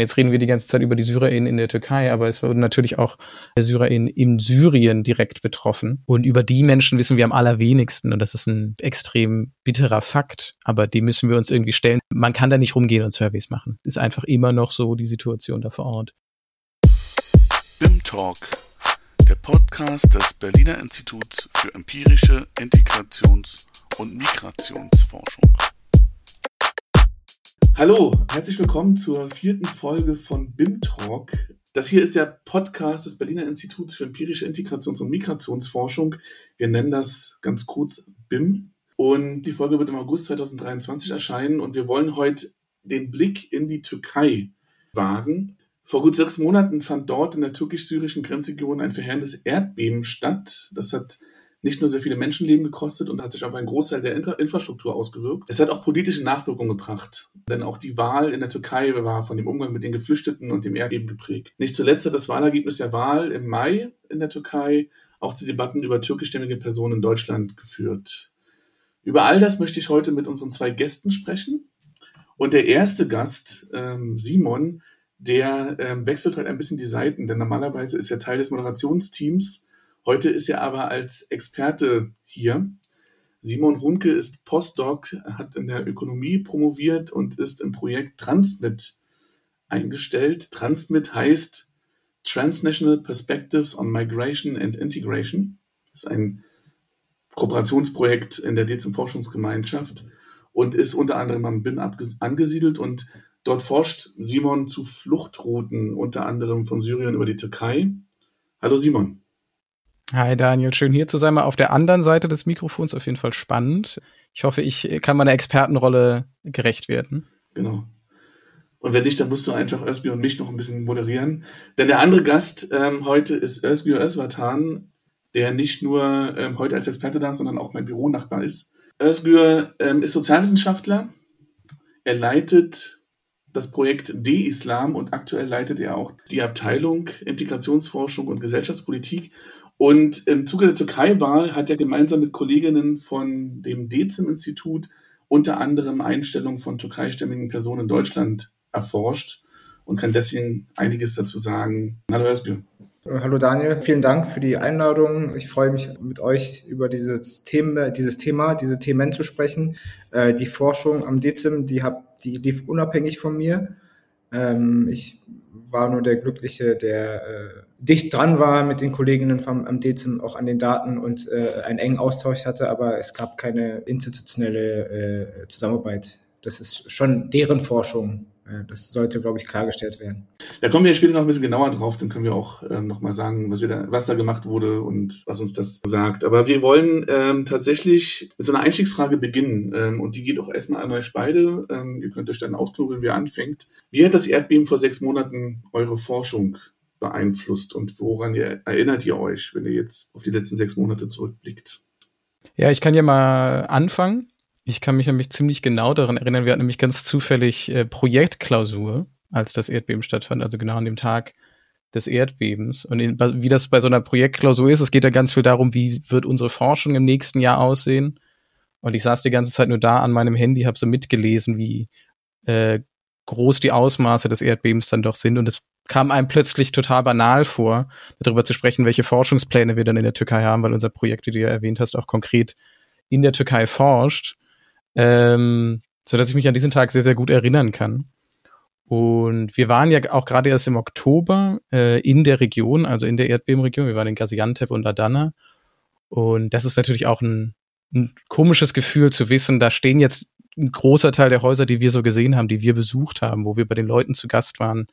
Jetzt reden wir die ganze Zeit über die SyrerInnen in der Türkei, aber es wurden natürlich auch SyrerInnen in Syrien direkt betroffen. Und über die Menschen wissen wir am allerwenigsten. Und das ist ein extrem bitterer Fakt. Aber dem müssen wir uns irgendwie stellen. Man kann da nicht rumgehen und Surveys machen. Ist einfach immer noch so die Situation da vor Ort. BIM Talk, der Podcast des Berliner Instituts für empirische Integrations- und Migrationsforschung. Hallo, herzlich willkommen zur vierten Folge von BIM Talk. Das hier ist der Podcast des Berliner Instituts für empirische Integrations- und Migrationsforschung. Wir nennen das ganz kurz BIM. Und die Folge wird im August 2023 erscheinen und wir wollen heute den Blick in die Türkei wagen. Vor gut sechs Monaten fand dort in der türkisch-syrischen Grenzregion ein verheerendes Erdbeben statt. Das hat nicht nur sehr viele Menschenleben gekostet und hat sich auf einen Großteil der Infrastruktur ausgewirkt. Es hat auch politische Nachwirkungen gebracht, denn auch die Wahl in der Türkei war von dem Umgang mit den Geflüchteten und dem Erdbeben geprägt. Nicht zuletzt hat das Wahlergebnis der Wahl im Mai in der Türkei auch zu Debatten über türkischstämmige Personen in Deutschland geführt. Über all das möchte ich heute mit unseren zwei Gästen sprechen. Und der erste Gast, ähm, Simon, der ähm, wechselt heute ein bisschen die Seiten, denn normalerweise ist er Teil des Moderationsteams Heute ist er aber als Experte hier. Simon Runke ist Postdoc, hat in der Ökonomie promoviert und ist im Projekt Transmit eingestellt. Transmit heißt Transnational Perspectives on Migration and Integration. Das ist ein Kooperationsprojekt in der DEZIM Forschungsgemeinschaft und ist unter anderem am BIN angesiedelt und dort forscht Simon zu Fluchtrouten, unter anderem von Syrien über die Türkei. Hallo Simon. Hi Daniel, schön hier zu sein. Mal auf der anderen Seite des Mikrofons auf jeden Fall spannend. Ich hoffe, ich kann meiner Expertenrolle gerecht werden. Genau. Und wenn nicht, dann musst du einfach Özgür und mich noch ein bisschen moderieren. Denn der andere Gast ähm, heute ist Özgür Özvatan, der nicht nur ähm, heute als Experte da ist, sondern auch mein Büronachbar ist. Özgür ähm, ist Sozialwissenschaftler. Er leitet das Projekt D-Islam und aktuell leitet er auch die Abteilung Integrationsforschung und Gesellschaftspolitik und im Zuge der Türkei-Wahl hat er gemeinsam mit Kolleginnen von dem Dezim-Institut unter anderem Einstellungen von türkeistämmigen Personen in Deutschland erforscht und kann deswegen einiges dazu sagen. Hallo Özgür. Hallo Daniel, vielen Dank für die Einladung. Ich freue mich mit euch über dieses Thema, dieses Thema, diese Themen zu sprechen. Äh, die Forschung am Dezim, die, hab, die lief unabhängig von mir. Ähm, ich war nur der Glückliche, der äh, dicht dran war mit den Kolleginnen vom am Dezim auch an den Daten und äh, einen engen Austausch hatte, aber es gab keine institutionelle äh, Zusammenarbeit. Das ist schon deren Forschung. Äh, das sollte, glaube ich, klargestellt werden. Da kommen wir später noch ein bisschen genauer drauf, dann können wir auch ähm, nochmal sagen, was, da, was da gemacht wurde und was uns das sagt. Aber wir wollen ähm, tatsächlich mit so einer Einstiegsfrage beginnen ähm, und die geht auch erstmal an euch beide. Ähm, ihr könnt euch dann ausknobeln, wer anfängt. Wie hat das Erdbeben vor sechs Monaten eure Forschung beeinflusst und woran ihr, erinnert ihr euch, wenn ihr jetzt auf die letzten sechs Monate zurückblickt? Ja, ich kann ja mal anfangen. Ich kann mich nämlich ziemlich genau daran erinnern, wir hatten nämlich ganz zufällig äh, Projektklausur, als das Erdbeben stattfand, also genau an dem Tag des Erdbebens. Und in, wie das bei so einer Projektklausur ist, es geht ja ganz viel darum, wie wird unsere Forschung im nächsten Jahr aussehen. Und ich saß die ganze Zeit nur da an meinem Handy, habe so mitgelesen, wie äh, groß die Ausmaße des Erdbebens dann doch sind. Und es kam einem plötzlich total banal vor, darüber zu sprechen, welche Forschungspläne wir dann in der Türkei haben, weil unser Projekt, wie du ja erwähnt hast, auch konkret in der Türkei forscht, ähm, so dass ich mich an diesen Tag sehr, sehr gut erinnern kann. Und wir waren ja auch gerade erst im Oktober äh, in der Region, also in der Erdbebenregion. Wir waren in Gaziantep und Adana. Und das ist natürlich auch ein, ein komisches Gefühl zu wissen, da stehen jetzt ein großer Teil der Häuser, die wir so gesehen haben, die wir besucht haben, wo wir bei den Leuten zu Gast waren,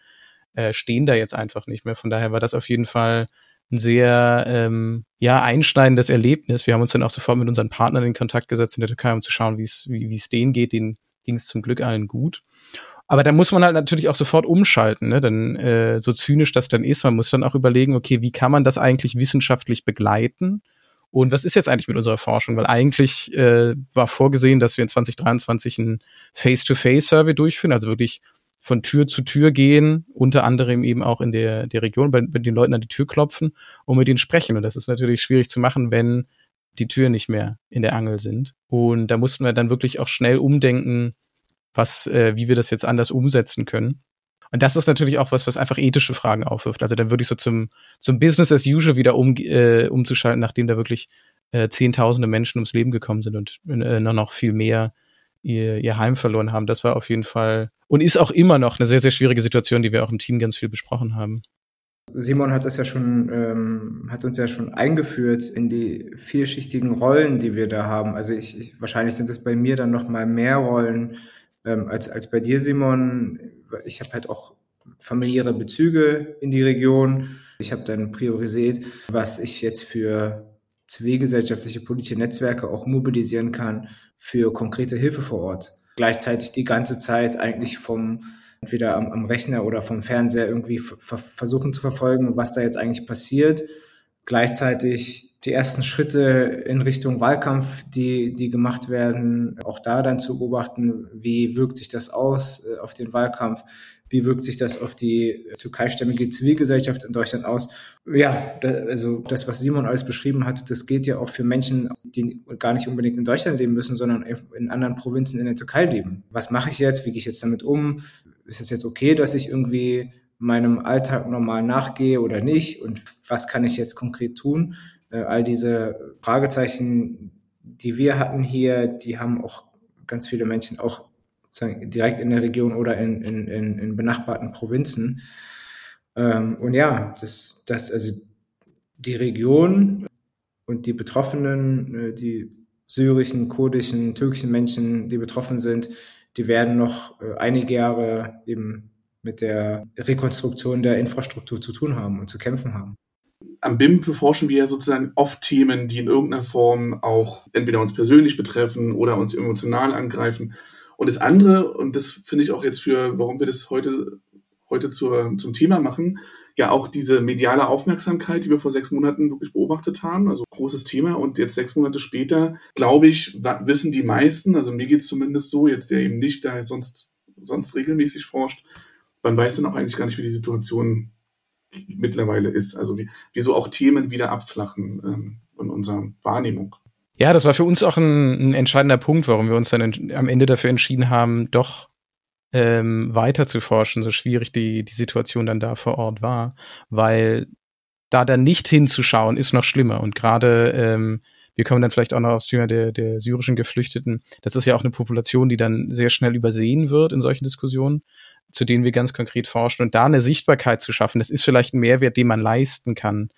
äh, stehen da jetzt einfach nicht mehr. Von daher war das auf jeden Fall ein sehr ähm, ja einschneidendes Erlebnis. Wir haben uns dann auch sofort mit unseren Partnern in Kontakt gesetzt in der Türkei, um zu schauen, wie es wie es denen geht. Denen ging es zum Glück allen gut. Aber da muss man halt natürlich auch sofort umschalten, ne? Denn äh, so zynisch das dann ist, man muss dann auch überlegen, okay, wie kann man das eigentlich wissenschaftlich begleiten? Und was ist jetzt eigentlich mit unserer Forschung? Weil eigentlich äh, war vorgesehen, dass wir in 2023 ein Face-to-Face-Survey durchführen, also wirklich von Tür zu Tür gehen, unter anderem eben auch in der, der Region, bei, bei den Leuten an die Tür klopfen und mit denen sprechen. Und das ist natürlich schwierig zu machen, wenn die Türen nicht mehr in der Angel sind. Und da mussten wir dann wirklich auch schnell umdenken, was, äh, wie wir das jetzt anders umsetzen können. Und das ist natürlich auch was, was einfach ethische Fragen aufwirft. Also dann würde ich so zum, zum Business as usual wieder um, äh, umzuschalten, nachdem da wirklich äh, zehntausende Menschen ums Leben gekommen sind und äh, noch viel mehr ihr, ihr Heim verloren haben. Das war auf jeden Fall und ist auch immer noch eine sehr, sehr schwierige Situation, die wir auch im Team ganz viel besprochen haben. Simon hat das ja schon, ähm, hat uns ja schon eingeführt in die vielschichtigen Rollen, die wir da haben. Also ich, ich wahrscheinlich sind es bei mir dann noch mal mehr Rollen ähm, als als bei dir, Simon. Ich habe halt auch familiäre Bezüge in die Region. Ich habe dann priorisiert, was ich jetzt für zivilgesellschaftliche politische Netzwerke auch mobilisieren kann für konkrete Hilfe vor Ort. Gleichzeitig die ganze Zeit eigentlich vom entweder am, am Rechner oder vom Fernseher irgendwie versuchen zu verfolgen, was da jetzt eigentlich passiert. Gleichzeitig die ersten Schritte in Richtung Wahlkampf, die, die gemacht werden, auch da dann zu beobachten, wie wirkt sich das aus äh, auf den Wahlkampf, wie wirkt sich das auf die türkeistämmige Zivilgesellschaft in Deutschland aus. Ja, also das, was Simon alles beschrieben hat, das geht ja auch für Menschen, die gar nicht unbedingt in Deutschland leben müssen, sondern in anderen Provinzen in der Türkei leben. Was mache ich jetzt? Wie gehe ich jetzt damit um? Ist es jetzt okay, dass ich irgendwie meinem Alltag normal nachgehe oder nicht? Und was kann ich jetzt konkret tun? Äh, all diese Fragezeichen, die wir hatten hier, die haben auch ganz viele Menschen auch direkt in der Region oder in, in, in, in benachbarten Provinzen. Ähm, und ja, das, das, also die Region und die Betroffenen, äh, die syrischen, kurdischen, türkischen Menschen, die betroffen sind, die werden noch äh, einige Jahre eben mit der Rekonstruktion der Infrastruktur zu tun haben und zu kämpfen haben am BIM beforschen wir sozusagen oft Themen, die in irgendeiner Form auch entweder uns persönlich betreffen oder uns emotional angreifen. Und das andere, und das finde ich auch jetzt für, warum wir das heute, heute zur, zum Thema machen, ja auch diese mediale Aufmerksamkeit, die wir vor sechs Monaten wirklich beobachtet haben, also großes Thema. Und jetzt sechs Monate später, glaube ich, wissen die meisten, also mir geht es zumindest so, jetzt der eben nicht da sonst, sonst regelmäßig forscht, man weiß dann auch eigentlich gar nicht, wie die Situation mittlerweile ist. Also wie, wie auch Themen wieder abflachen ähm, in unserer Wahrnehmung. Ja, das war für uns auch ein, ein entscheidender Punkt, warum wir uns dann am Ende dafür entschieden haben, doch ähm, weiter zu forschen, so schwierig die, die Situation dann da vor Ort war, weil da dann nicht hinzuschauen, ist noch schlimmer. Und gerade, ähm, wir kommen dann vielleicht auch noch aufs Thema der, der syrischen Geflüchteten. Das ist ja auch eine Population, die dann sehr schnell übersehen wird in solchen Diskussionen zu denen wir ganz konkret forschen und da eine Sichtbarkeit zu schaffen, das ist vielleicht ein Mehrwert, den man leisten kann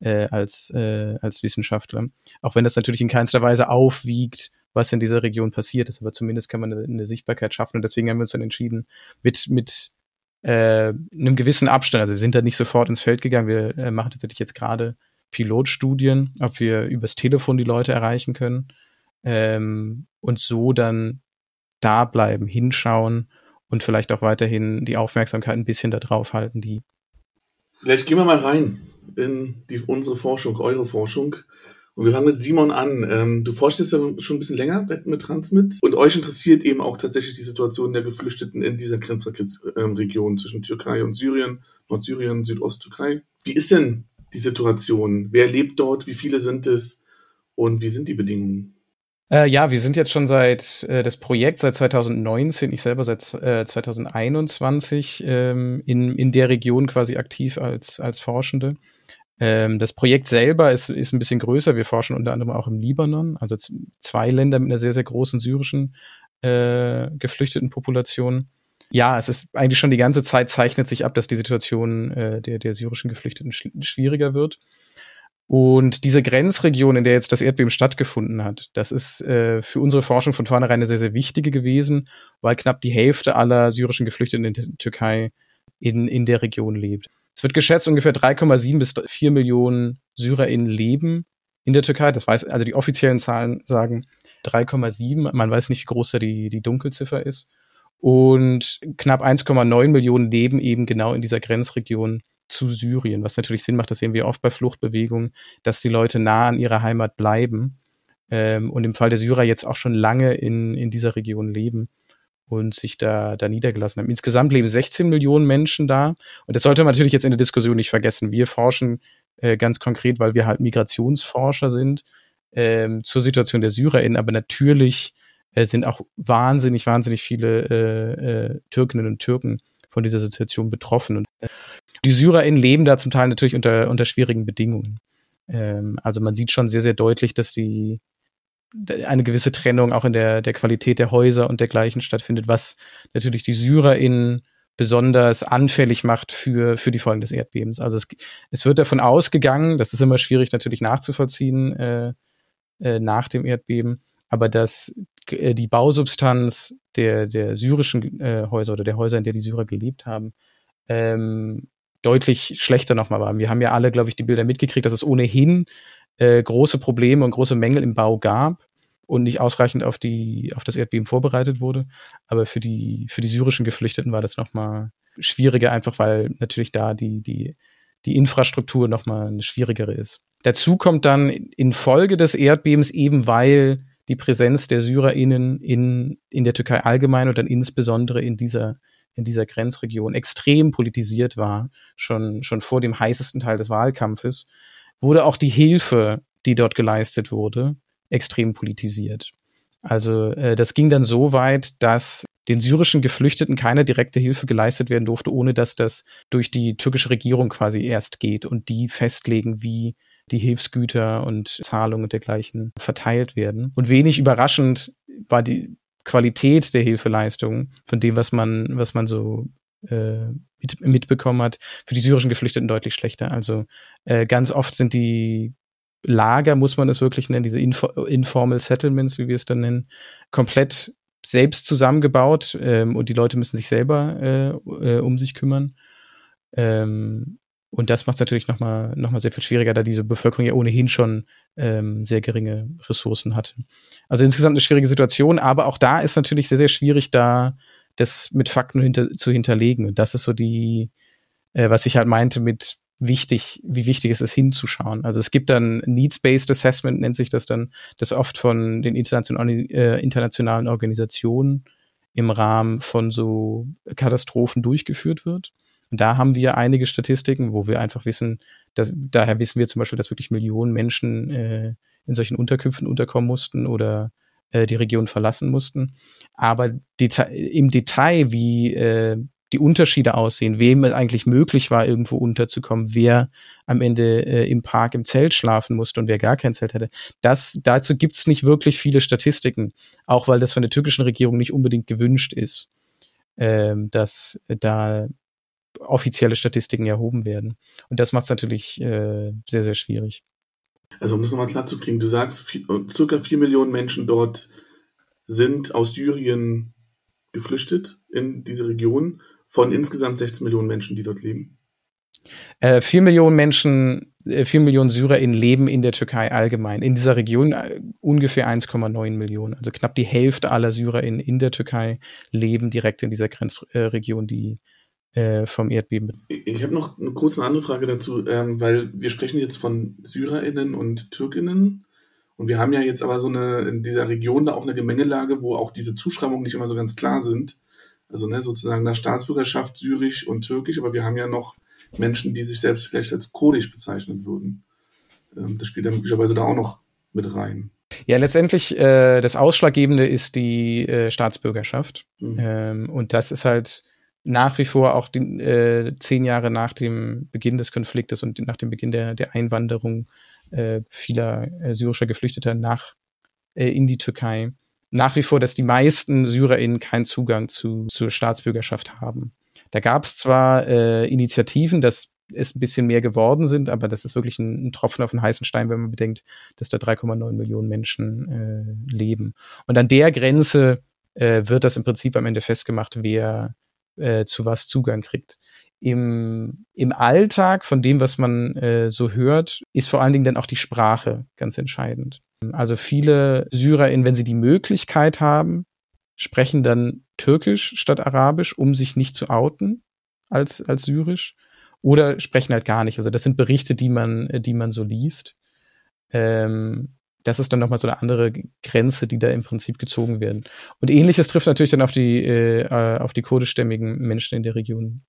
äh, als, äh, als Wissenschaftler. Auch wenn das natürlich in keinster Weise aufwiegt, was in dieser Region passiert ist, aber zumindest kann man eine, eine Sichtbarkeit schaffen und deswegen haben wir uns dann entschieden, mit, mit äh, einem gewissen Abstand, also wir sind da nicht sofort ins Feld gegangen, wir äh, machen tatsächlich jetzt gerade Pilotstudien, ob wir übers Telefon die Leute erreichen können ähm, und so dann da bleiben, hinschauen und vielleicht auch weiterhin die Aufmerksamkeit ein bisschen darauf halten, die. Vielleicht gehen wir mal rein in die, unsere Forschung, eure Forschung. Und wir fangen mit Simon an. Ähm, du forschst jetzt ja schon ein bisschen länger mit Transmit und euch interessiert eben auch tatsächlich die Situation der Geflüchteten in dieser Grenzregion zwischen Türkei und Syrien, Nordsyrien, Südosttürkei. Wie ist denn die Situation? Wer lebt dort? Wie viele sind es? Und wie sind die Bedingungen? Äh, ja, wir sind jetzt schon seit äh, das Projekt seit 2019, ich selber seit äh, 2021 ähm, in, in der Region quasi aktiv als, als Forschende. Ähm, das Projekt selber ist, ist ein bisschen größer. Wir forschen unter anderem auch im Libanon, also zwei Länder mit einer sehr, sehr großen syrischen äh, geflüchteten Population. Ja, es ist eigentlich schon die ganze Zeit zeichnet sich ab, dass die Situation äh, der, der syrischen Geflüchteten schwieriger wird. Und diese Grenzregion, in der jetzt das Erdbeben stattgefunden hat, das ist äh, für unsere Forschung von vornherein eine sehr, sehr wichtige gewesen, weil knapp die Hälfte aller syrischen Geflüchteten in der Türkei in, in der Region lebt. Es wird geschätzt, ungefähr 3,7 bis 4 Millionen SyrerInnen leben in der Türkei. Das weiß, also die offiziellen Zahlen sagen 3,7. Man weiß nicht, wie groß da die, die Dunkelziffer ist. Und knapp 1,9 Millionen leben eben genau in dieser Grenzregion zu Syrien, was natürlich Sinn macht, das sehen wir oft bei Fluchtbewegungen, dass die Leute nah an ihrer Heimat bleiben ähm, und im Fall der Syrer jetzt auch schon lange in, in dieser Region leben und sich da, da niedergelassen haben. Insgesamt leben 16 Millionen Menschen da und das sollte man natürlich jetzt in der Diskussion nicht vergessen. Wir forschen äh, ganz konkret, weil wir halt Migrationsforscher sind, ähm, zur Situation der SyrerInnen, aber natürlich äh, sind auch wahnsinnig, wahnsinnig viele äh, äh, Türkinnen und Türken von dieser Situation betroffen. Und äh, die SyrerInnen leben da zum Teil natürlich unter, unter schwierigen Bedingungen. Ähm, also man sieht schon sehr, sehr deutlich, dass die eine gewisse Trennung auch in der, der Qualität der Häuser und dergleichen stattfindet, was natürlich die SyrerInnen besonders anfällig macht für, für die Folgen des Erdbebens. Also es, es wird davon ausgegangen, das ist immer schwierig natürlich nachzuvollziehen äh, äh, nach dem Erdbeben, aber dass die Bausubstanz der, der syrischen äh, Häuser oder der Häuser, in der die Syrer gelebt haben, ähm, deutlich schlechter nochmal war. Wir haben ja alle, glaube ich, die Bilder mitgekriegt, dass es ohnehin äh, große Probleme und große Mängel im Bau gab und nicht ausreichend auf die auf das Erdbeben vorbereitet wurde. Aber für die für die syrischen Geflüchteten war das nochmal schwieriger, einfach weil natürlich da die die die Infrastruktur nochmal eine schwierigere ist. Dazu kommt dann infolge des Erdbebens eben weil die Präsenz der SyrerInnen in, in der Türkei allgemein und dann insbesondere in dieser, in dieser Grenzregion extrem politisiert war, schon, schon vor dem heißesten Teil des Wahlkampfes, wurde auch die Hilfe, die dort geleistet wurde, extrem politisiert. Also äh, das ging dann so weit, dass den syrischen Geflüchteten keine direkte Hilfe geleistet werden durfte, ohne dass das durch die türkische Regierung quasi erst geht und die festlegen, wie die Hilfsgüter und Zahlungen und dergleichen verteilt werden. Und wenig überraschend war die Qualität der Hilfeleistung von dem, was man, was man so äh, mit, mitbekommen hat, für die syrischen Geflüchteten deutlich schlechter. Also äh, ganz oft sind die Lager, muss man es wirklich nennen, diese Info Informal Settlements, wie wir es dann nennen, komplett selbst zusammengebaut ähm, und die Leute müssen sich selber äh, äh, um sich kümmern. Ähm, und das macht es natürlich nochmal noch mal sehr viel schwieriger, da diese Bevölkerung ja ohnehin schon ähm, sehr geringe Ressourcen hatte. Also insgesamt eine schwierige Situation, aber auch da ist natürlich sehr, sehr schwierig, da das mit Fakten hinter, zu hinterlegen. Und das ist so die, äh, was ich halt meinte mit wichtig, wie wichtig es ist, hinzuschauen. Also es gibt dann Needs-Based Assessment, nennt sich das dann, das oft von den internationalen, äh, internationalen Organisationen im Rahmen von so Katastrophen durchgeführt wird. Und da haben wir einige Statistiken, wo wir einfach wissen, dass, daher wissen wir zum Beispiel, dass wirklich Millionen Menschen äh, in solchen Unterkünften unterkommen mussten oder äh, die Region verlassen mussten. Aber Deta im Detail, wie äh, die Unterschiede aussehen, wem es eigentlich möglich war, irgendwo unterzukommen, wer am Ende äh, im Park im Zelt schlafen musste und wer gar kein Zelt hatte. Das, dazu gibt's nicht wirklich viele Statistiken, auch weil das von der türkischen Regierung nicht unbedingt gewünscht ist, ähm, dass da offizielle Statistiken erhoben werden. Und das macht es natürlich äh, sehr, sehr schwierig. Also um das nochmal klar zu kriegen, du sagst, vier, circa vier Millionen Menschen dort sind aus Syrien geflüchtet in diese Region von insgesamt 16 Millionen Menschen, die dort leben. Äh, vier Millionen Menschen, äh, vier Millionen SyrerInnen leben in der Türkei allgemein. In dieser Region äh, ungefähr 1,9 Millionen. Also knapp die Hälfte aller SyrerInnen in der Türkei leben direkt in dieser Grenzregion, die äh, vom Erdbeben. Ich habe noch eine kurze andere Frage dazu, ähm, weil wir sprechen jetzt von SyrerInnen und TürkInnen. Und wir haben ja jetzt aber so eine, in dieser Region da auch eine Gemengelage, wo auch diese Zuschreibungen nicht immer so ganz klar sind. Also ne, sozusagen nach Staatsbürgerschaft syrisch und türkisch, aber wir haben ja noch Menschen, die sich selbst vielleicht als kurdisch bezeichnen würden. Ähm, das spielt dann möglicherweise da auch noch mit rein. Ja, letztendlich äh, das Ausschlaggebende ist die äh, Staatsbürgerschaft. Mhm. Ähm, und das ist halt nach wie vor auch die, äh, zehn Jahre nach dem Beginn des Konfliktes und nach dem Beginn der, der Einwanderung äh, vieler äh, syrischer Geflüchteter nach äh, in die Türkei nach wie vor, dass die meisten SyrerInnen keinen Zugang zu, zur Staatsbürgerschaft haben. Da gab es zwar äh, Initiativen, dass es ein bisschen mehr geworden sind, aber das ist wirklich ein, ein Tropfen auf den heißen Stein, wenn man bedenkt, dass da 3,9 Millionen Menschen äh, leben. Und an der Grenze äh, wird das im Prinzip am Ende festgemacht, wer äh, zu was Zugang kriegt. Im, Im Alltag von dem, was man äh, so hört, ist vor allen Dingen dann auch die Sprache ganz entscheidend. Also viele SyrerInnen, wenn sie die Möglichkeit haben, sprechen dann Türkisch statt Arabisch, um sich nicht zu outen als, als Syrisch. Oder sprechen halt gar nicht. Also das sind Berichte, die man, die man so liest. Ähm, das ist dann nochmal so eine andere Grenze, die da im Prinzip gezogen werden. Und ähnliches trifft natürlich dann auf die, äh, äh, auf die kurdischstämmigen Menschen in der Region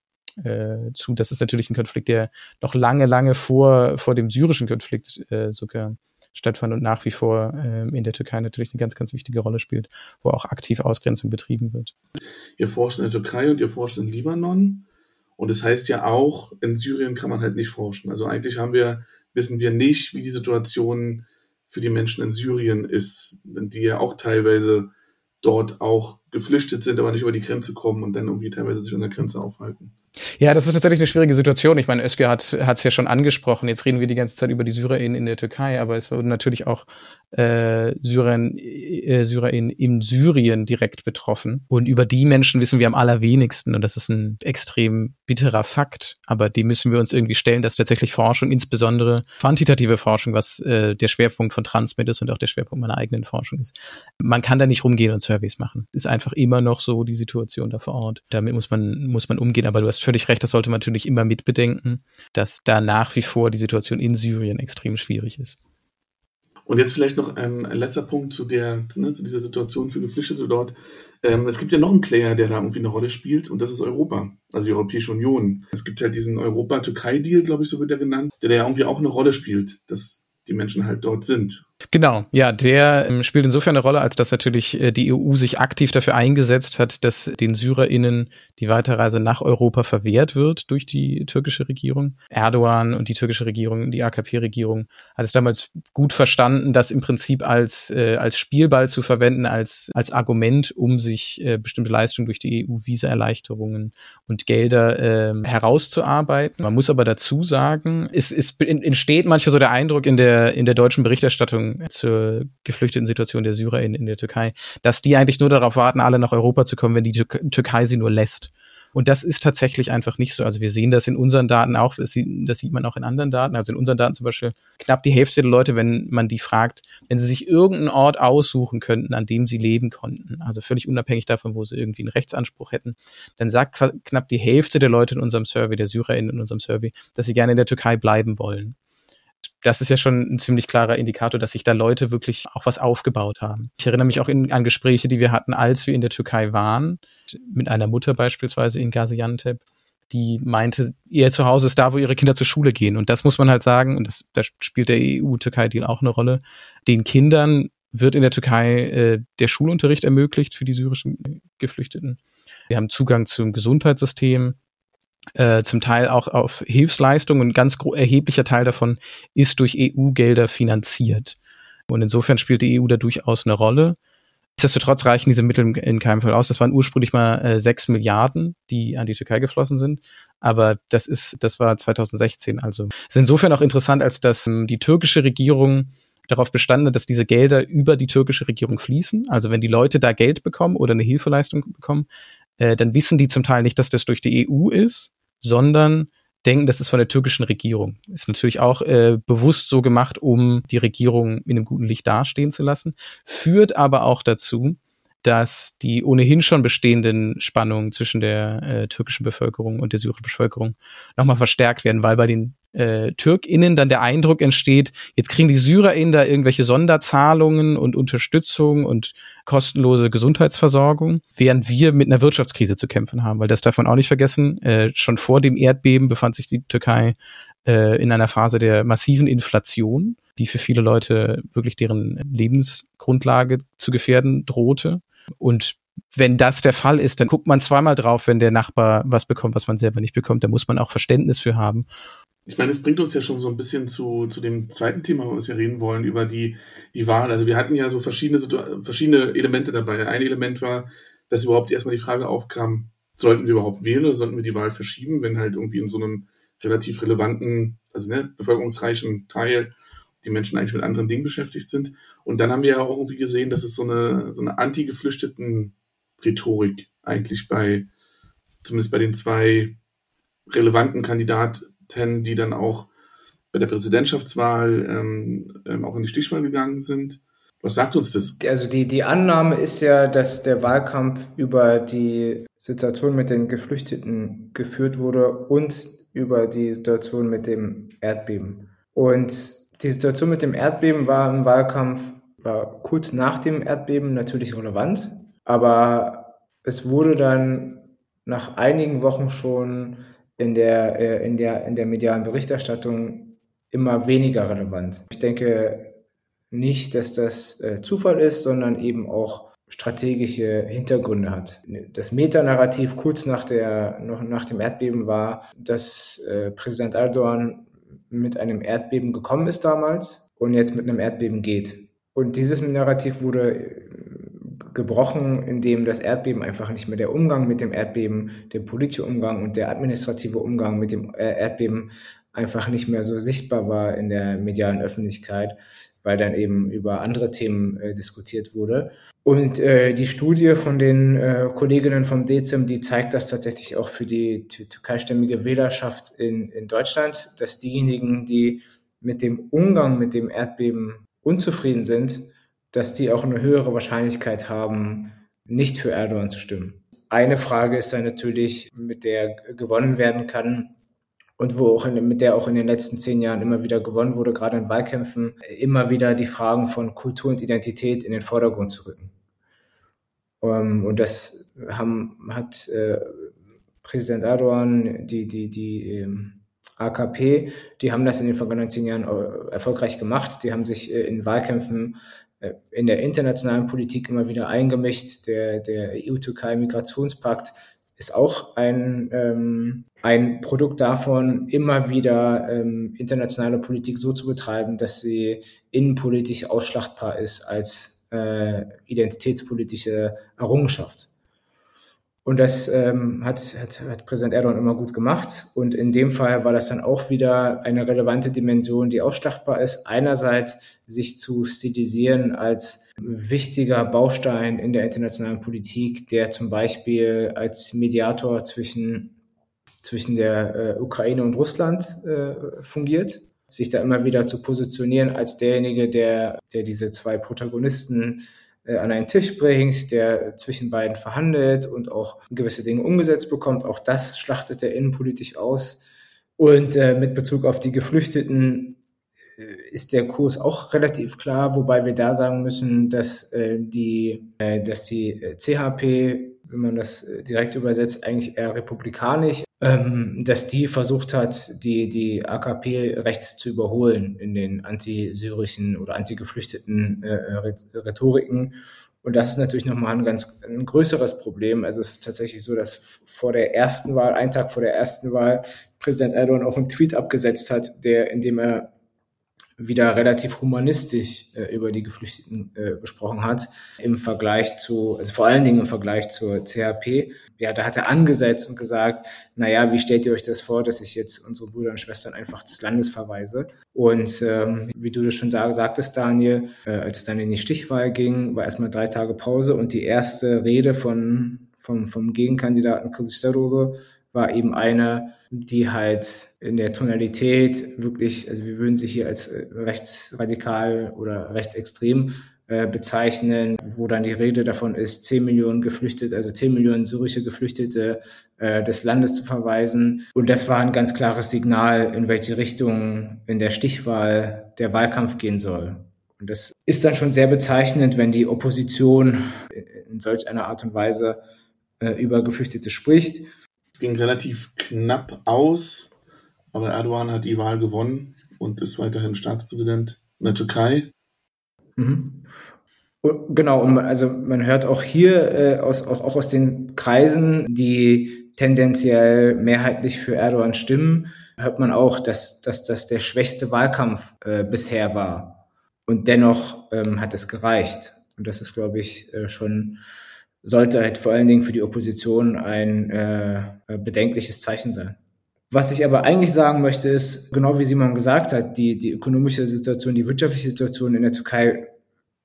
äh, zu. Das ist natürlich ein Konflikt, der noch lange, lange vor, vor dem syrischen Konflikt äh, sogar stattfand und nach wie vor äh, in der Türkei natürlich eine ganz, ganz wichtige Rolle spielt, wo auch aktiv Ausgrenzung betrieben wird. Ihr forscht in der Türkei und ihr forscht in Libanon. Und das heißt ja auch, in Syrien kann man halt nicht forschen. Also eigentlich haben wir, wissen wir nicht, wie die Situation für die Menschen in Syrien ist, die ja auch teilweise dort auch geflüchtet sind, aber nicht über die Grenze kommen und dann irgendwie teilweise sich an der Grenze aufhalten. Ja, das ist tatsächlich eine schwierige Situation. Ich meine, Özge hat es ja schon angesprochen. Jetzt reden wir die ganze Zeit über die SyrerInnen in der Türkei, aber es wurden natürlich auch äh, äh, SyrerInnen in Syrien direkt betroffen. Und über die Menschen wissen wir am allerwenigsten. Und das ist ein extrem bitterer Fakt. Aber dem müssen wir uns irgendwie stellen, dass tatsächlich Forschung, insbesondere quantitative Forschung, was äh, der Schwerpunkt von Transmit ist und auch der Schwerpunkt meiner eigenen Forschung ist. Man kann da nicht rumgehen und Surveys machen. Ist einfach immer noch so die Situation da vor Ort. Damit muss man, muss man umgehen. Aber du hast völlig recht, das sollte man natürlich immer mitbedenken, dass da nach wie vor die Situation in Syrien extrem schwierig ist. Und jetzt vielleicht noch ein, ein letzter Punkt zu der, ne, zu dieser Situation für Geflüchtete dort. Ähm, es gibt ja noch einen Player, der da irgendwie eine Rolle spielt, und das ist Europa, also die Europäische Union. Es gibt halt diesen Europa-Türkei-Deal, glaube ich, so wird er genannt, der ja irgendwie auch eine Rolle spielt, dass die Menschen halt dort sind. Genau, ja, der ähm, spielt insofern eine Rolle, als dass natürlich äh, die EU sich aktiv dafür eingesetzt hat, dass den SyrerInnen die Weiterreise nach Europa verwehrt wird durch die türkische Regierung. Erdogan und die türkische Regierung, die AKP-Regierung, hat es damals gut verstanden, das im Prinzip als, äh, als Spielball zu verwenden, als, als Argument, um sich äh, bestimmte Leistungen durch die EU-Visa-Erleichterungen und Gelder äh, herauszuarbeiten. Man muss aber dazu sagen, es, es entsteht manchmal so der Eindruck in der, in der deutschen Berichterstattung, zur geflüchteten Situation der Syrer in, in der Türkei, dass die eigentlich nur darauf warten, alle nach Europa zu kommen, wenn die Türkei sie nur lässt. Und das ist tatsächlich einfach nicht so. Also wir sehen das in unseren Daten auch, das sieht, das sieht man auch in anderen Daten. Also in unseren Daten zum Beispiel knapp die Hälfte der Leute, wenn man die fragt, wenn sie sich irgendeinen Ort aussuchen könnten, an dem sie leben konnten, also völlig unabhängig davon, wo sie irgendwie einen Rechtsanspruch hätten, dann sagt knapp die Hälfte der Leute in unserem Survey, der SyrerInnen in unserem Survey, dass sie gerne in der Türkei bleiben wollen das ist ja schon ein ziemlich klarer Indikator, dass sich da Leute wirklich auch was aufgebaut haben. Ich erinnere mich auch in, an Gespräche, die wir hatten, als wir in der Türkei waren, mit einer Mutter beispielsweise in Gaziantep, die meinte, ihr Zuhause ist da, wo ihre Kinder zur Schule gehen. Und das muss man halt sagen, und das, da spielt der EU-Türkei-Deal auch eine Rolle. Den Kindern wird in der Türkei äh, der Schulunterricht ermöglicht für die syrischen Geflüchteten. Wir haben Zugang zum Gesundheitssystem, äh, zum Teil auch auf Hilfsleistungen und ein ganz erheblicher Teil davon ist durch EU-Gelder finanziert. Und insofern spielt die EU da durchaus eine Rolle. Nichtsdestotrotz reichen diese Mittel in keinem Fall aus. Das waren ursprünglich mal äh, 6 Milliarden, die an die Türkei geflossen sind. Aber das ist, das war 2016. Also ist insofern auch interessant, als dass ähm, die türkische Regierung darauf bestanden dass diese Gelder über die türkische Regierung fließen. Also wenn die Leute da Geld bekommen oder eine Hilfeleistung bekommen, äh, dann wissen die zum Teil nicht, dass das durch die EU ist, sondern denken, das ist von der türkischen Regierung. Ist natürlich auch äh, bewusst so gemacht, um die Regierung in einem guten Licht dastehen zu lassen, führt aber auch dazu, dass die ohnehin schon bestehenden Spannungen zwischen der äh, türkischen Bevölkerung und der syrischen Bevölkerung nochmal verstärkt werden, weil bei den äh, TürkInnen dann der Eindruck entsteht, jetzt kriegen die SyrerInnen da irgendwelche Sonderzahlungen und Unterstützung und kostenlose Gesundheitsversorgung, während wir mit einer Wirtschaftskrise zu kämpfen haben, weil das darf man auch nicht vergessen, äh, schon vor dem Erdbeben befand sich die Türkei äh, in einer Phase der massiven Inflation, die für viele Leute wirklich deren Lebensgrundlage zu gefährden drohte. Und wenn das der Fall ist, dann guckt man zweimal drauf, wenn der Nachbar was bekommt, was man selber nicht bekommt. Da muss man auch Verständnis für haben. Ich meine, es bringt uns ja schon so ein bisschen zu, zu dem zweiten Thema, wo wir reden wollen, über die, die Wahl. Also wir hatten ja so verschiedene, verschiedene Elemente dabei. Ein Element war, dass überhaupt erstmal die Frage aufkam, sollten wir überhaupt wählen oder sollten wir die Wahl verschieben, wenn halt irgendwie in so einem relativ relevanten, also ne, bevölkerungsreichen Teil die Menschen eigentlich mit anderen Dingen beschäftigt sind. Und dann haben wir ja auch irgendwie gesehen, dass es so eine, so eine anti-geflüchteten Rhetorik eigentlich bei, zumindest bei den zwei relevanten Kandidaten, die dann auch bei der Präsidentschaftswahl ähm, ähm, auch in die Stichwahl gegangen sind. Was sagt uns das? Also die, die Annahme ist ja, dass der Wahlkampf über die Situation mit den Geflüchteten geführt wurde und über die Situation mit dem Erdbeben. Und die Situation mit dem Erdbeben war im Wahlkampf, war kurz nach dem Erdbeben natürlich relevant, aber es wurde dann nach einigen Wochen schon in der, äh, in der, in der medialen Berichterstattung immer weniger relevant. Ich denke, nicht, dass das äh, Zufall ist, sondern eben auch strategische Hintergründe hat. Das Metanarrativ kurz nach, der, noch nach dem Erdbeben war, dass äh, Präsident Erdogan mit einem Erdbeben gekommen ist damals und jetzt mit einem Erdbeben geht. Und dieses Narrativ wurde äh, gebrochen, indem das Erdbeben einfach nicht mehr der Umgang mit dem Erdbeben, der politische Umgang und der administrative Umgang mit dem äh, Erdbeben einfach nicht mehr so sichtbar war in der medialen Öffentlichkeit, weil dann eben über andere Themen äh, diskutiert wurde. Und äh, die Studie von den äh, Kolleginnen vom DEZIM, die zeigt das tatsächlich auch für die türkeistämmige Wählerschaft in, in Deutschland, dass diejenigen, die mit dem Umgang mit dem Erdbeben unzufrieden sind, dass die auch eine höhere Wahrscheinlichkeit haben, nicht für Erdogan zu stimmen. Eine Frage ist dann natürlich, mit der gewonnen werden kann, und wo auch in, mit der auch in den letzten zehn Jahren immer wieder gewonnen wurde, gerade in Wahlkämpfen, immer wieder die Fragen von Kultur und Identität in den Vordergrund zu rücken. Um, ähm, und das haben, hat äh, Präsident Erdogan, die, die, die ähm, AKP, die haben das in den vergangenen zehn Jahren äh, erfolgreich gemacht. Die haben sich äh, in Wahlkämpfen äh, in der internationalen Politik immer wieder eingemischt. Der, der EU-Türkei-Migrationspakt ist auch ein, ähm, ein Produkt davon, immer wieder ähm, internationale Politik so zu betreiben, dass sie innenpolitisch ausschlachtbar ist als äh, identitätspolitische Errungenschaft. Und das ähm, hat, hat, hat Präsident Erdogan immer gut gemacht. Und in dem Fall war das dann auch wieder eine relevante Dimension, die ausstachbar ist. Einerseits sich zu stilisieren als wichtiger Baustein in der internationalen Politik, der zum Beispiel als Mediator zwischen, zwischen der äh, Ukraine und Russland äh, fungiert sich da immer wieder zu positionieren als derjenige, der, der diese zwei Protagonisten an einen Tisch bringt, der zwischen beiden verhandelt und auch gewisse Dinge umgesetzt bekommt. Auch das schlachtet er innenpolitisch aus. Und äh, mit Bezug auf die Geflüchteten äh, ist der Kurs auch relativ klar, wobei wir da sagen müssen, dass äh, die, äh, dass die äh, CHP, wenn man das direkt übersetzt, eigentlich eher republikanisch ähm, dass die versucht hat, die, die AKP rechts zu überholen in den antisyrischen oder antigeflüchteten äh, Rhetoriken. Und das ist natürlich nochmal ein ganz ein größeres Problem. Also es ist tatsächlich so, dass vor der ersten Wahl, einen Tag vor der ersten Wahl, Präsident Erdogan auch einen Tweet abgesetzt hat, der, in dem er wieder relativ humanistisch äh, über die Geflüchteten äh, gesprochen hat, im Vergleich zu, also vor allen Dingen im Vergleich zur CHP. Ja, da hat er angesetzt und gesagt, na ja, wie stellt ihr euch das vor, dass ich jetzt unsere Brüder und Schwestern einfach des Landes verweise? Und ähm, wie du das schon da sagtest, Daniel, äh, als es dann in die Stichwahl ging, war erstmal drei Tage Pause und die erste Rede von, vom, vom Gegenkandidaten Kılıçdaroğlu war eben eine, die halt in der Tonalität wirklich, also wir würden sich hier als äh, rechtsradikal oder rechtsextrem äh, bezeichnen, wo dann die Rede davon ist, 10 Millionen Geflüchtete, also 10 Millionen syrische Geflüchtete äh, des Landes zu verweisen. Und das war ein ganz klares Signal, in welche Richtung in der Stichwahl der Wahlkampf gehen soll. Und das ist dann schon sehr bezeichnend, wenn die Opposition in solch einer Art und Weise äh, über Geflüchtete spricht ging relativ knapp aus, aber Erdogan hat die Wahl gewonnen und ist weiterhin Staatspräsident in der Türkei. Mhm. Genau, also man hört auch hier äh, aus, auch, auch aus den Kreisen, die tendenziell mehrheitlich für Erdogan stimmen, hört man auch, dass, dass das der schwächste Wahlkampf äh, bisher war. Und dennoch ähm, hat es gereicht. Und das ist, glaube ich, äh, schon sollte halt vor allen Dingen für die Opposition ein äh, bedenkliches Zeichen sein. Was ich aber eigentlich sagen möchte, ist, genau wie Simon gesagt hat, die, die ökonomische Situation, die wirtschaftliche Situation in der Türkei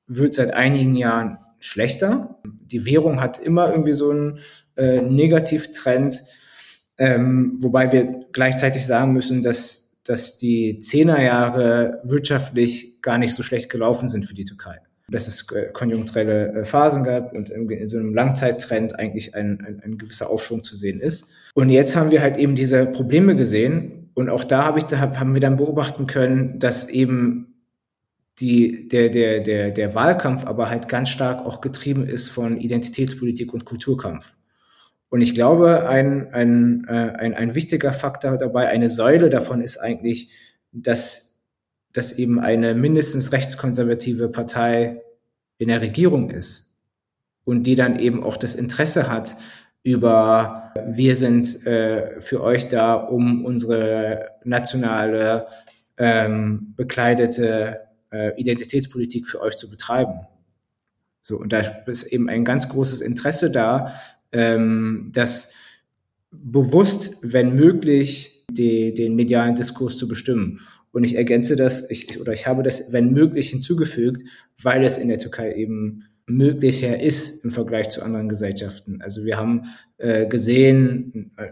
wird seit einigen Jahren schlechter. Die Währung hat immer irgendwie so einen äh, Negativtrend, ähm, wobei wir gleichzeitig sagen müssen, dass, dass die Zehnerjahre wirtschaftlich gar nicht so schlecht gelaufen sind für die Türkei dass es äh, konjunkturelle äh, Phasen gab und in so einem Langzeittrend eigentlich ein, ein, ein gewisser Aufschwung zu sehen ist. Und jetzt haben wir halt eben diese Probleme gesehen und auch da, habe ich, da haben wir dann beobachten können, dass eben die, der, der, der, der Wahlkampf aber halt ganz stark auch getrieben ist von Identitätspolitik und Kulturkampf. Und ich glaube, ein, ein, äh, ein, ein wichtiger Faktor dabei, eine Säule davon ist eigentlich, dass dass eben eine mindestens rechtskonservative Partei in der Regierung ist und die dann eben auch das Interesse hat, über wir sind äh, für euch da, um unsere nationale ähm, bekleidete äh, Identitätspolitik für euch zu betreiben. So, und da ist eben ein ganz großes Interesse da, ähm, dass bewusst, wenn möglich, die, den medialen Diskurs zu bestimmen. Und ich ergänze das, ich, oder ich habe das, wenn möglich, hinzugefügt, weil es in der Türkei eben möglicher ist im Vergleich zu anderen Gesellschaften. Also wir haben äh, gesehen, äh,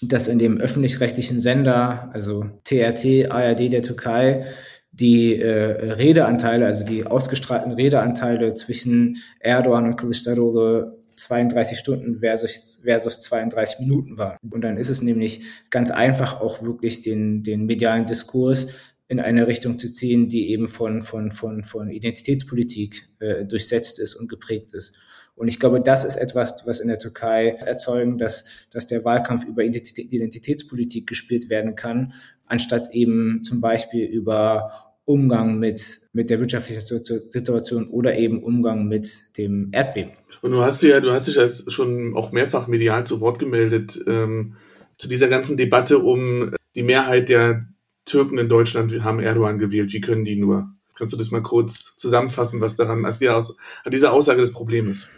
dass in dem öffentlich-rechtlichen Sender, also TRT, ARD der Türkei, die äh, Redeanteile, also die ausgestrahlten Redeanteile zwischen Erdogan und Kılıçdaroğlu 32 Stunden versus, versus 32 Minuten waren. Und dann ist es nämlich ganz einfach auch wirklich den, den medialen Diskurs in eine Richtung zu ziehen, die eben von, von, von, von Identitätspolitik äh, durchsetzt ist und geprägt ist. Und ich glaube, das ist etwas, was in der Türkei erzeugen, dass, dass der Wahlkampf über Identitätspolitik gespielt werden kann, anstatt eben zum Beispiel über Umgang mit, mit der wirtschaftlichen Situation oder eben Umgang mit dem Erdbeben. Und du hast ja, du hast dich ja schon auch mehrfach medial zu Wort gemeldet ähm, zu dieser ganzen Debatte um die Mehrheit der Türken in Deutschland haben Erdogan gewählt. Wie können die nur? Kannst du das mal kurz zusammenfassen, was daran, als dieser Aussage das Problem ist?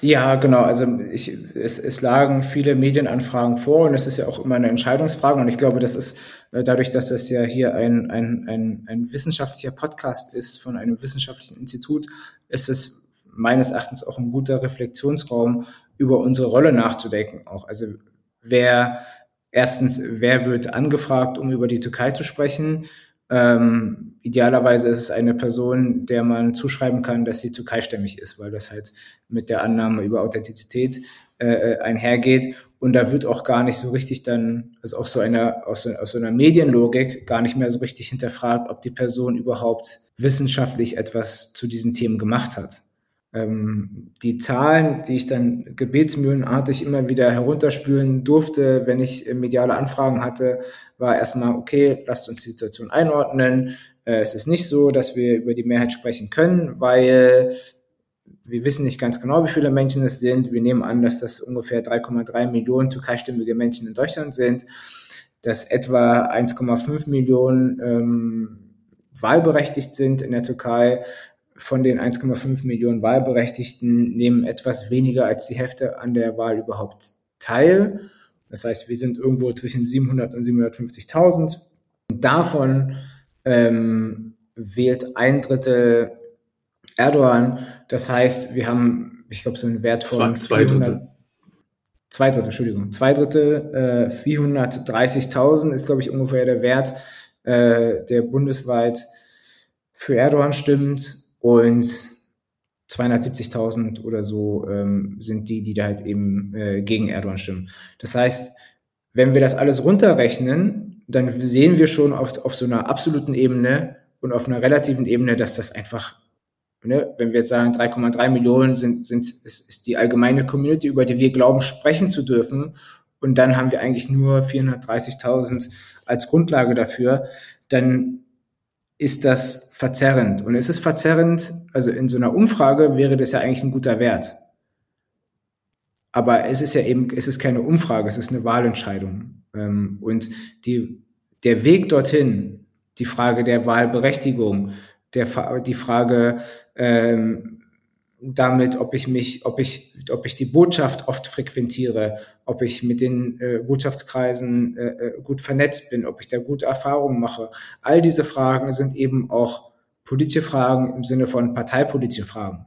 Ja, genau. Also ich, es, es lagen viele Medienanfragen vor und es ist ja auch immer eine Entscheidungsfrage. Und ich glaube, das ist äh, dadurch, dass das ja hier ein, ein, ein, ein wissenschaftlicher Podcast ist von einem wissenschaftlichen Institut, ist es meines Erachtens auch ein guter Reflexionsraum, über unsere Rolle nachzudenken. Auch also wer erstens, wer wird angefragt, um über die Türkei zu sprechen? Ähm, idealerweise ist es eine Person, der man zuschreiben kann, dass sie türkeistämmig ist, weil das halt mit der Annahme über Authentizität äh, äh einhergeht. Und da wird auch gar nicht so richtig dann, also aus so einer, aus so, aus so einer Medienlogik gar nicht mehr so richtig hinterfragt, ob die Person überhaupt wissenschaftlich etwas zu diesen Themen gemacht hat. Ähm, die Zahlen, die ich dann gebetsmühlenartig immer wieder herunterspülen durfte, wenn ich mediale Anfragen hatte, war erstmal, okay, lasst uns die Situation einordnen. Äh, es ist nicht so, dass wir über die Mehrheit sprechen können, weil wir wissen nicht ganz genau, wie viele Menschen es sind. Wir nehmen an, dass das ungefähr 3,3 Millionen türkeistimmige Menschen in Deutschland sind, dass etwa 1,5 Millionen ähm, wahlberechtigt sind in der Türkei von den 1,5 Millionen Wahlberechtigten nehmen etwas weniger als die Hälfte an der Wahl überhaupt teil. Das heißt, wir sind irgendwo zwischen 700 und 750.000. Davon ähm, wählt ein Drittel Erdogan. Das heißt, wir haben, ich glaube, so einen Wert von zwei, 400, Drittel. Zwei Drittel, Entschuldigung. Zwei Drittel, äh, 430.000 ist, glaube ich, ungefähr der Wert, äh, der bundesweit für Erdogan stimmt und 270.000 oder so ähm, sind die, die da halt eben äh, gegen Erdogan stimmen. Das heißt, wenn wir das alles runterrechnen, dann sehen wir schon auf, auf so einer absoluten Ebene und auf einer relativen Ebene, dass das einfach, ne, wenn wir jetzt sagen, 3,3 Millionen sind, sind, ist, ist die allgemeine Community, über die wir glauben, sprechen zu dürfen. Und dann haben wir eigentlich nur 430.000 als Grundlage dafür. Dann ist das verzerrend. Und es ist verzerrend, also in so einer Umfrage wäre das ja eigentlich ein guter Wert. Aber es ist ja eben, es ist keine Umfrage, es ist eine Wahlentscheidung. Ähm, und die, der Weg dorthin, die Frage der Wahlberechtigung, der, die Frage, ähm, damit, ob ich mich, ob ich, ob ich die Botschaft oft frequentiere, ob ich mit den äh, Botschaftskreisen äh, äh, gut vernetzt bin, ob ich da gute Erfahrungen mache. All diese Fragen sind eben auch politische Fragen im Sinne von parteipolitische Fragen.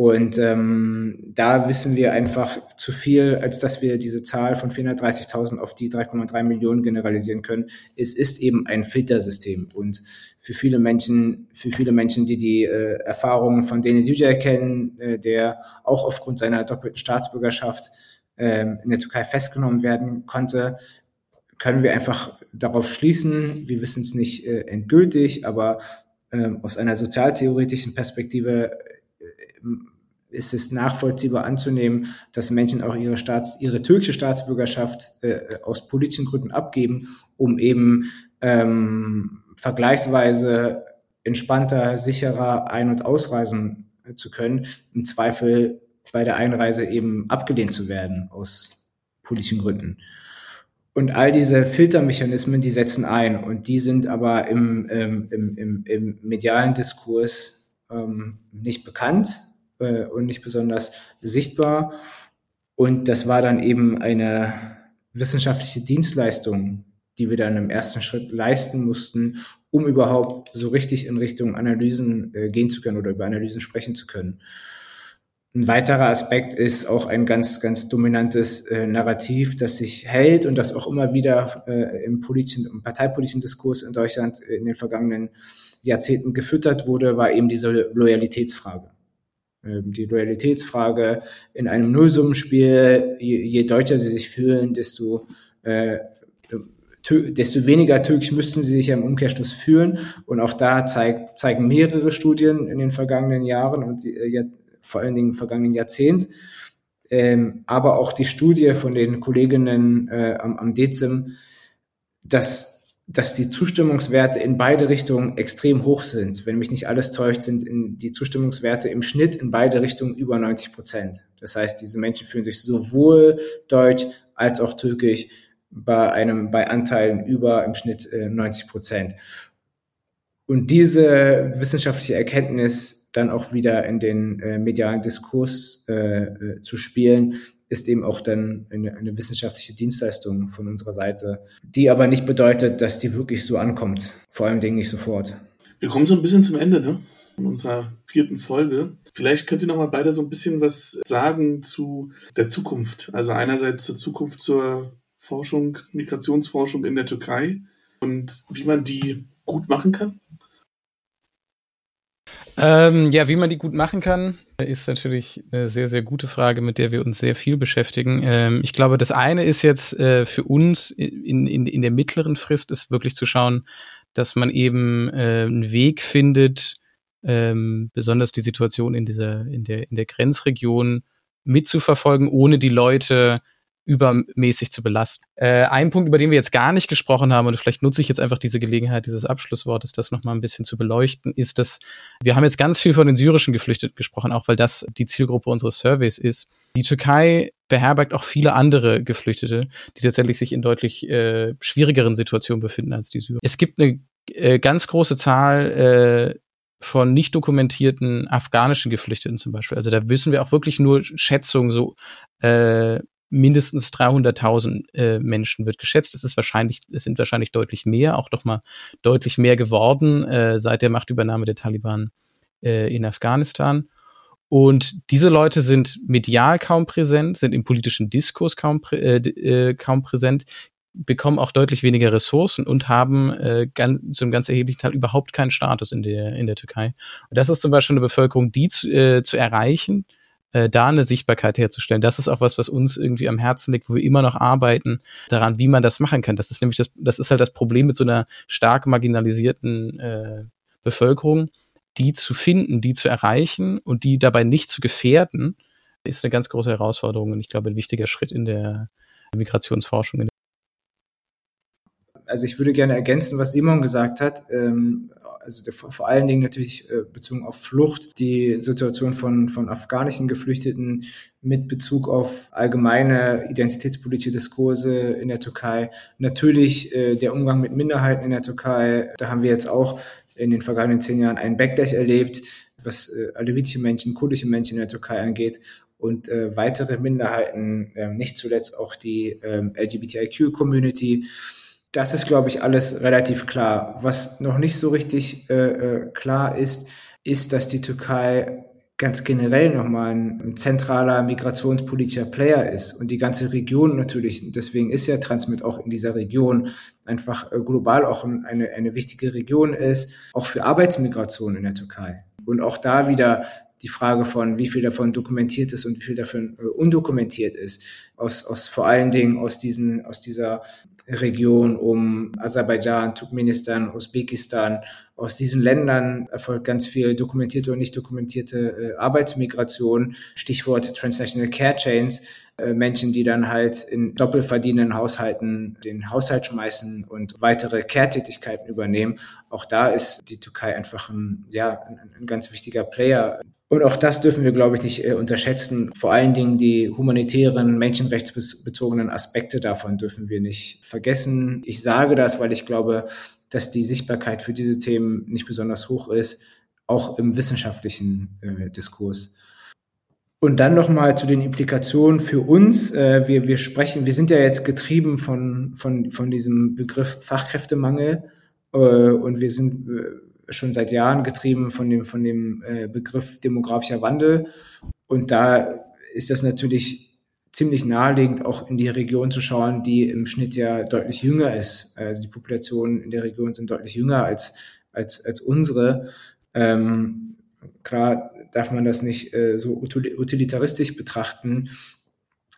Und ähm, da wissen wir einfach zu viel, als dass wir diese Zahl von 430.000 auf die 3,3 Millionen generalisieren können. Es ist eben ein Filtersystem und für viele Menschen, für viele Menschen, die die äh, Erfahrungen von Denis Yücel kennen, äh, der auch aufgrund seiner doppelten Staatsbürgerschaft äh, in der Türkei festgenommen werden konnte, können wir einfach darauf schließen. Wir wissen es nicht äh, endgültig, aber äh, aus einer sozialtheoretischen Perspektive ist es nachvollziehbar anzunehmen, dass Menschen auch ihre, Staats-, ihre türkische Staatsbürgerschaft äh, aus politischen Gründen abgeben, um eben ähm, vergleichsweise entspannter, sicherer ein- und ausreisen zu können, im Zweifel bei der Einreise eben abgelehnt zu werden aus politischen Gründen. Und all diese Filtermechanismen, die setzen ein und die sind aber im, ähm, im, im, im medialen Diskurs ähm, nicht bekannt äh, und nicht besonders sichtbar. Und das war dann eben eine wissenschaftliche Dienstleistung, die wir dann im ersten Schritt leisten mussten, um überhaupt so richtig in Richtung Analysen äh, gehen zu können oder über Analysen sprechen zu können. Ein weiterer Aspekt ist auch ein ganz, ganz dominantes äh, Narrativ, das sich hält und das auch immer wieder äh, im politischen, im parteipolitischen Diskurs in Deutschland in den vergangenen Jahrzehnten gefüttert wurde, war eben diese Loyalitätsfrage. Ähm, die Loyalitätsfrage in einem Nullsummenspiel, je, je deutscher sie sich fühlen, desto äh, desto weniger türkisch müssten sie sich im Umkehrschluss fühlen. Und auch da zeigt, zeigen mehrere Studien in den vergangenen Jahren und äh, vor allen Dingen im vergangenen Jahrzehnt. Ähm, aber auch die Studie von den Kolleginnen äh, am, am DEZIM, dass, dass die Zustimmungswerte in beide Richtungen extrem hoch sind. Wenn mich nicht alles täuscht, sind in, die Zustimmungswerte im Schnitt in beide Richtungen über 90 Prozent. Das heißt, diese Menschen fühlen sich sowohl deutsch als auch türkisch bei einem, bei Anteilen über im Schnitt äh, 90 Prozent. Und diese wissenschaftliche Erkenntnis dann auch wieder in den äh, medialen Diskurs äh, äh, zu spielen, ist eben auch dann eine, eine wissenschaftliche Dienstleistung von unserer Seite, die aber nicht bedeutet, dass die wirklich so ankommt. Vor allem Dingen nicht sofort. Wir kommen so ein bisschen zum Ende, ne? Von unserer vierten Folge. Vielleicht könnt ihr noch mal beide so ein bisschen was sagen zu der Zukunft. Also einerseits zur Zukunft zur Forschung, Migrationsforschung in der Türkei und wie man die gut machen kann. Ähm, ja, wie man die gut machen kann, ist natürlich eine sehr, sehr gute Frage, mit der wir uns sehr viel beschäftigen. Ähm, ich glaube, das eine ist jetzt äh, für uns in, in, in der mittleren Frist, ist wirklich zu schauen, dass man eben äh, einen Weg findet, ähm, besonders die Situation in dieser, in der, in der Grenzregion mitzuverfolgen, ohne die Leute übermäßig zu belasten. Äh, ein Punkt, über den wir jetzt gar nicht gesprochen haben, und vielleicht nutze ich jetzt einfach diese Gelegenheit dieses Abschlusswortes, das nochmal ein bisschen zu beleuchten, ist, dass wir haben jetzt ganz viel von den syrischen Geflüchteten gesprochen, auch weil das die Zielgruppe unseres Surveys ist. Die Türkei beherbergt auch viele andere Geflüchtete, die tatsächlich sich in deutlich äh, schwierigeren Situationen befinden als die Syrer. Es gibt eine äh, ganz große Zahl äh, von nicht dokumentierten afghanischen Geflüchteten zum Beispiel. Also da wissen wir auch wirklich nur Schätzungen, so äh, mindestens 300.000 äh, Menschen wird geschätzt. Es ist wahrscheinlich, es sind wahrscheinlich deutlich mehr, auch doch mal deutlich mehr geworden äh, seit der Machtübernahme der Taliban äh, in Afghanistan. Und diese Leute sind medial kaum präsent, sind im politischen Diskurs kaum, prä äh, äh, kaum präsent, bekommen auch deutlich weniger Ressourcen und haben äh, ganz, zum ganz erheblichen Teil überhaupt keinen Status in der, in der Türkei. Und das ist zum Beispiel eine Bevölkerung, die zu, äh, zu erreichen, äh, da eine Sichtbarkeit herzustellen. Das ist auch was, was uns irgendwie am Herzen liegt, wo wir immer noch arbeiten daran, wie man das machen kann. Das ist nämlich das, das ist halt das Problem mit so einer stark marginalisierten äh, Bevölkerung, die zu finden, die zu erreichen und die dabei nicht zu gefährden, ist eine ganz große Herausforderung und ich glaube ein wichtiger Schritt in der Migrationsforschung. Also ich würde gerne ergänzen, was Simon gesagt hat. Ähm, also der, vor allen Dingen natürlich äh, bezogen auf Flucht, die Situation von, von afghanischen Geflüchteten mit Bezug auf allgemeine identitätspolitische Diskurse in der Türkei. Natürlich äh, der Umgang mit Minderheiten in der Türkei. Da haben wir jetzt auch in den vergangenen zehn Jahren einen Backlash erlebt, was äh, alevitische Menschen, kurdische Menschen in der Türkei angeht und äh, weitere Minderheiten, äh, nicht zuletzt auch die äh, LGBTIQ-Community das ist, glaube ich, alles relativ klar. Was noch nicht so richtig äh, äh, klar ist, ist, dass die Türkei ganz generell nochmal ein, zentraler migrationspolitischer Player ist und die ganze Region natürlich. Deswegen ist ja Transmit auch in dieser Region einfach äh, global auch eine, eine wichtige Region ist, auch für Arbeitsmigration in der Türkei. Und auch da wieder die Frage von, wie viel davon dokumentiert ist und wie viel davon äh, undokumentiert ist, aus, aus vor allen Dingen aus diesen, aus dieser Region um Aserbaidschan, Turkmenistan, Usbekistan. Aus diesen Ländern erfolgt ganz viel dokumentierte und nicht dokumentierte äh, Arbeitsmigration. Stichwort Transnational Care Chains. äh, Menschen, die dann halt in doppelverdienenden Haushalten den Haushalt schmeißen und weitere Care-Tätigkeiten übernehmen. Auch da ist die Türkei einfach ein, ja, ein, ein ganz wichtiger Player. Und auch das dürfen wir, glaube ich, nicht äh, unterschätzen. Vor allen Dingen die humanitären, menschenrechtsbezogenen Aspekte davon dürfen wir nicht vergessen. Ich sage das, weil ich glaube, dass die Sichtbarkeit für diese Themen nicht besonders hoch ist, auch im wissenschaftlichen äh, Diskurs. Und dann nochmal zu den Implikationen für uns. Äh, wir, wir sprechen, wir sind ja jetzt getrieben von, von, von diesem Begriff Fachkräftemangel äh, und wir sind äh, schon seit Jahren getrieben von dem, von dem äh, Begriff demografischer Wandel. Und da ist das natürlich ziemlich naheliegend, auch in die Region zu schauen, die im Schnitt ja deutlich jünger ist. Also die Populationen in der Region sind deutlich jünger als, als, als unsere. Ähm, klar darf man das nicht äh, so utilitaristisch betrachten.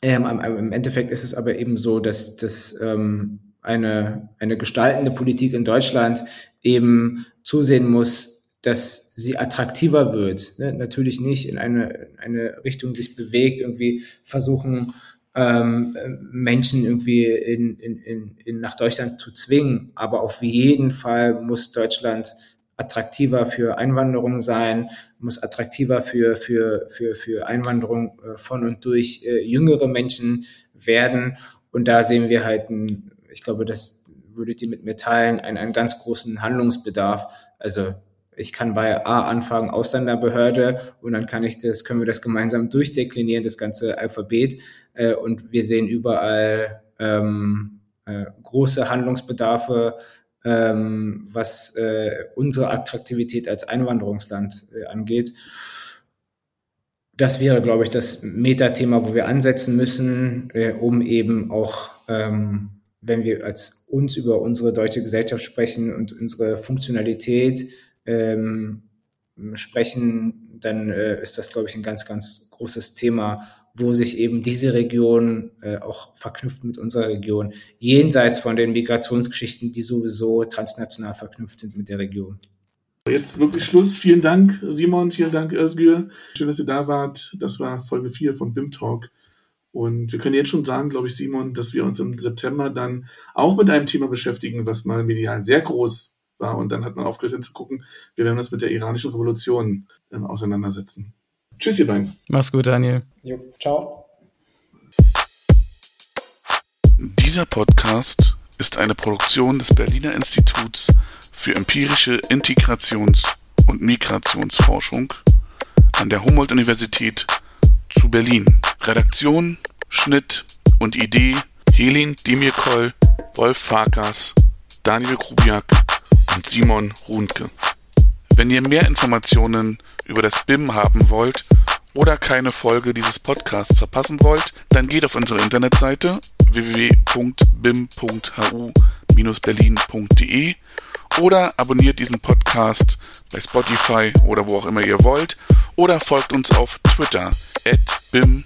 Ähm, Im Endeffekt ist es aber eben so, dass, dass ähm, eine, eine gestaltende Politik in Deutschland eben zusehen muss, dass sie attraktiver wird. Ne? Natürlich nicht in eine, eine Richtung sich bewegt, irgendwie versuchen, ähm, Menschen irgendwie in, in, in, in nach Deutschland zu zwingen. Aber auf jeden Fall muss Deutschland attraktiver für Einwanderung sein, muss attraktiver für, für, für, für Einwanderung äh, von und durch äh, jüngere Menschen werden. Und da sehen wir halt, ein, ich glaube, das würdet ihr mit mir teilen, einen, einen ganz großen Handlungsbedarf. Also ich kann bei A anfangen, Ausländerbehörde, und dann kann ich das, können wir das gemeinsam durchdeklinieren, das ganze Alphabet. Äh, und wir sehen überall ähm, äh, große Handlungsbedarfe, ähm, was äh, unsere Attraktivität als Einwanderungsland äh, angeht. Das wäre, glaube ich, das Metathema, wo wir ansetzen müssen, äh, um eben auch ähm, wenn wir als uns über unsere deutsche Gesellschaft sprechen und unsere Funktionalität ähm, sprechen, dann äh, ist das, glaube ich, ein ganz, ganz großes Thema, wo sich eben diese Region äh, auch verknüpft mit unserer Region, jenseits von den Migrationsgeschichten, die sowieso transnational verknüpft sind mit der Region. Jetzt wirklich Schluss. Vielen Dank, Simon. Vielen Dank, Özgür. Schön, dass ihr da wart. Das war Folge 4 von BIM Talk. Und wir können jetzt schon sagen, glaube ich, Simon, dass wir uns im September dann auch mit einem Thema beschäftigen, was mal medial sehr groß war. Und dann hat man aufgehört hinzugucken, wir werden uns mit der iranischen Revolution ähm, auseinandersetzen. Tschüss, ihr beiden. Mach's gut, Daniel. Jo, ciao. Dieser Podcast ist eine Produktion des Berliner Instituts für empirische Integrations- und Migrationsforschung an der Humboldt-Universität zu Berlin. Redaktion, Schnitt und Idee Helin Demirkol, Wolf Farkas, Daniel Grubiak und Simon Runke. Wenn ihr mehr Informationen über das BIM haben wollt oder keine Folge dieses Podcasts verpassen wollt, dann geht auf unsere Internetseite www.bim.hu-berlin.de oder abonniert diesen Podcast bei Spotify oder wo auch immer ihr wollt oder folgt uns auf Twitter at bim-hu-berlin.